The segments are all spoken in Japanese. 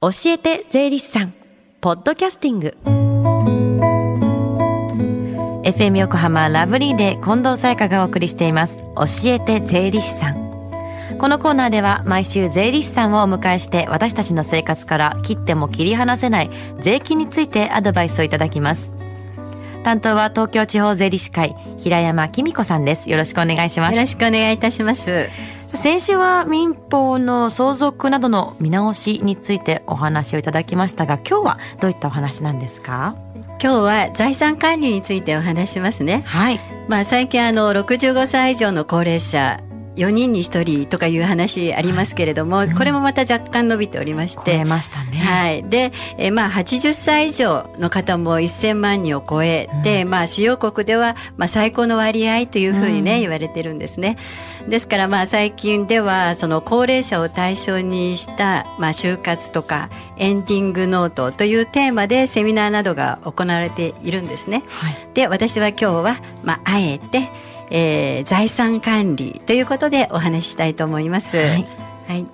教えて税理士さん。ポッドキャスティング。FM 横浜ラブリーで近藤沙耶香がお送りしています。教えて税理士さん。このコーナーでは毎週税理士さんをお迎えして私たちの生活から切っても切り離せない税金についてアドバイスをいただきます。担当は東京地方税理士会平山紀美子さんです。よろしくお願いします。よろしくお願いいたします。先週は民法の相続などの見直しについてお話をいただきましたが今日はどういったお話なんですか？今日は財産管理についてお話しますね。はい。まあ最近あの65歳以上の高齢者4人に1人とかいう話ありますけれども、はいうん、これもまた若干伸びておりまして。超えましたね、はい、で、えまあ80歳以上の方も1000万人を超えて、うん、まあ主要国では、まあ、最高の割合というふうにね、うん、言われてるんですね。ですからまあ最近ではその高齢者を対象にした、まあ、就活とかエンディングノートというテーマでセミナーなどが行われているんですね、はい、で私は今日は、まあ、あえてえー、財産管理ということでお話ししたいと思います。はい、はい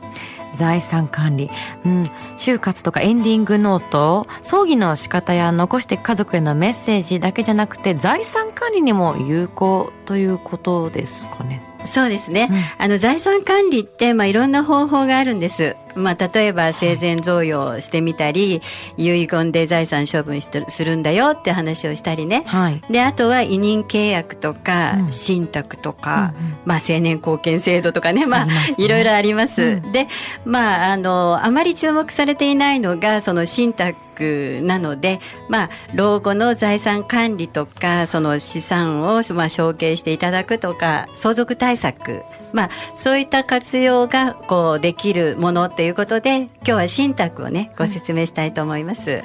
財産管理、うん、就活とかエンディングノート葬儀の仕方や残して家族へのメッセージだけじゃなくて財産管理にも有効ということですかね。そうですね、うん、あの財産管理って、まあ、いろんな方法があるんです。まあ、例えば生前贈与してみたり、遺言で財産処分してするんだよって話をしたりね、はい、であとは委任契約とか、うん、信託とか、うんうん、まあ、青年貢献制度とかね、まあ、ね、いろいろあります。うん、で、まあ、あのあまり注目されていないのがその信託なので、まあ、老後の財産管理とかその資産を、まあ、承継していただくとか相続対策まあ、そういった活用がこうできるものっていうことで今日は信託をねご説明したいと思います。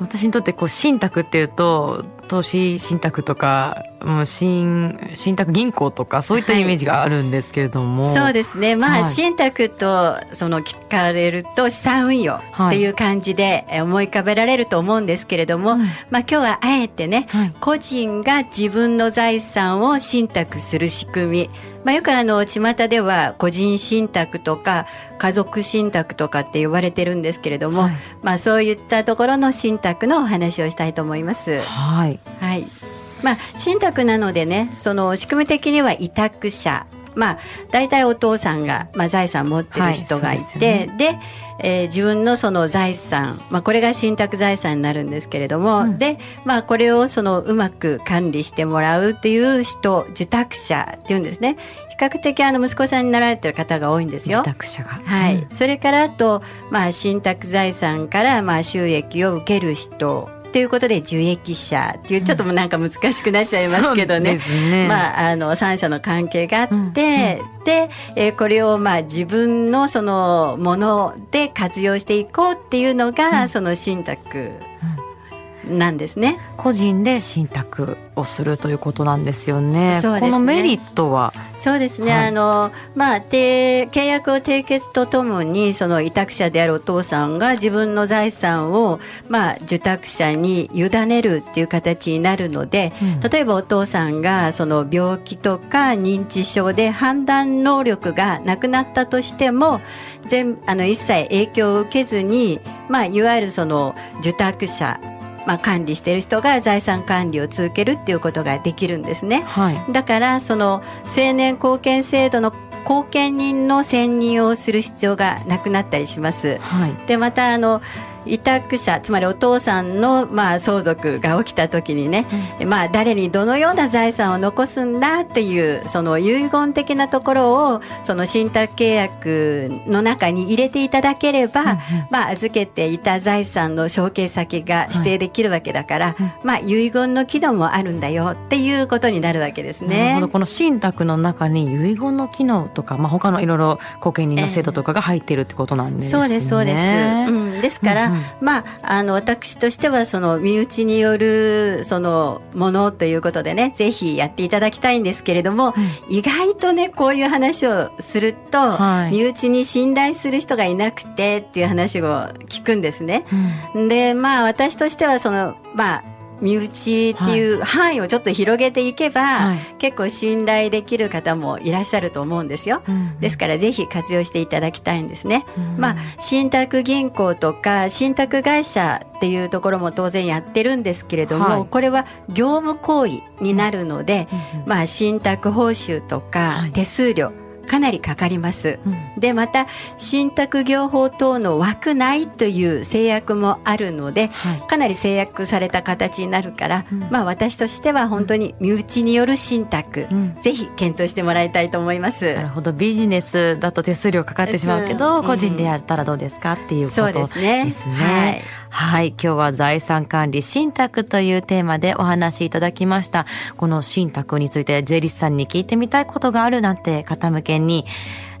私にとってこう信託っていうと投資信託とかもう信信託銀行とかそういったイメージがあるんですけれども、はい、そうですね。まあ、はい、信託とその聞かれると資産運用っていう感じで思い浮かべられると思うんですけれども、はい、まあ今日はあえてね、個人が自分の財産を信託する仕組み。まあ、よくあの巷では個人信託とか家族信託とかって言われてるんですけれども、はい、まあそういったところの信託のお話をしたいと思います。はい、はい。まあ、信託なのでねその仕組み的には委託者。まあ大体お父さんが、まあ、財産持ってる人がいて、はい、で、ね、えー、自分のその財産、まあ、これが信託財産になるんですけれども、うん、で、まあ、これをそのうまく管理してもらうっていう人受託者っていうんですね比較的あの息子さんになられてる方が多いんですよ。はい、うん、それからあと、まあ、信託財産からまあ収益を受ける人ということで受益者っていうちょっともなんか難しくなっちゃいますけどね。うんね、まあ、あの三者の関係があって、うん。うん、で、えー、これをまあ自分のそのもので活用していこうっていうのが、その信託なんですね。個人で信託をするということなんですよね。ね。このメリットは？そうですね、はい、あのまあ契約を締結とともにその委託者であるお父さんが自分の財産をまあ受託者に委ねるっていう形になるので、うん、例えばお父さんがその病気とか認知症で判断能力がなくなったとしても全あの一切影響を受けずに、まあ、いわゆるその受託者まあ、管理している人が財産管理を続けるっていうことができるんですね。はい、だからその青年貢献制度の後見人の選任をする必要がなくなったりします。はい、でまたあの委託者つまりお父さんの、まあ、相続が起きた時にね、うん、まあ、誰にどのような財産を残すんだっていうその遺言的なところをその信託契約の中に入れていただければ、うんうん、まあ、預けていた財産の承継先が指定できるわけだから、はい、まあ、遺言の機能もあるんだよっていうことになるわけですね。この信託の中に遺言の機能とか、まあ、他のいろいろ後見人の制度とかが入っているってことなんですね。そうですそうです、うん、ですから、まあ、あの私としてはその身内によるそのものということでねぜひやっていただきたいんですけれども、意外とねこういう話をすると、はい、身内に信頼する人がいなくてっていう話を聞くんですね。うん、でまあ私としてはそのまあ身内っていう範囲をちょっと広げていけば、はい。結構信頼できる方もいらっしゃると思うんですよ。うんですからぜひ活用していただきたいんですね。うんまあ信託銀行とか信託会社っていうところも当然やってるんですけれども、はい。これは業務行為になるので、うんうんまあ信託報酬とはかい。手数料かなりかかります。うんでまた信託業法等の枠内という制約もあるのではいかなり制約された形になるから、うんまあ私としては本当に身内による信託、うんぜひ検討してもらいたいと思います。なるほどビジネスだと手数料かかってしまうけど、うん個人でやったらどうですかっていうことですね。ですねはい。はい。今日は財産管理信託というテーマでお話しいただきました。この信託について税理士さんに聞いてみたいことがあるなんて方向けに、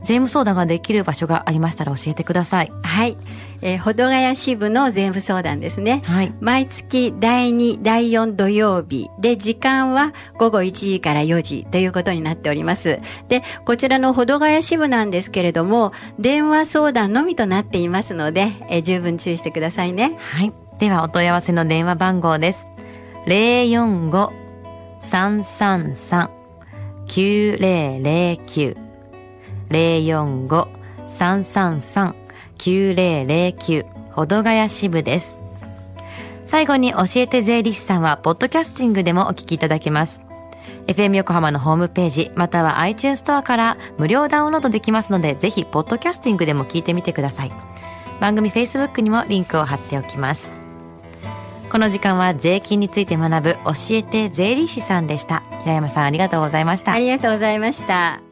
税務相談ができる場所がありましたら教えてください。はい。えー、保土ヶ谷支部の税務相談ですね。はい。毎月第2、第4土曜日で時間は午後1時から4時ということになっております。で、こちらの保土ヶ谷支部なんですけれども、電話相談のみとなっていますので、えー十分注意してくださいね。はい。ではお問い合わせの電話番号です。045-333-9009 045-333-9009ほどがや支部です。最後に教えて税理士さんは、ポッドキャスティングでもお聞きいただけます。FM 横浜のホームページ、または iTunes ストアから無料ダウンロードできますので、ぜひ、ポッドキャスティングでも聞いてみてください。番組 Facebook にもリンクを貼っておきます。この時間は税金について学ぶ教えて税理士さんでした。平山さんありがとうございましたあ。りがとうございました。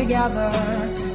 Together.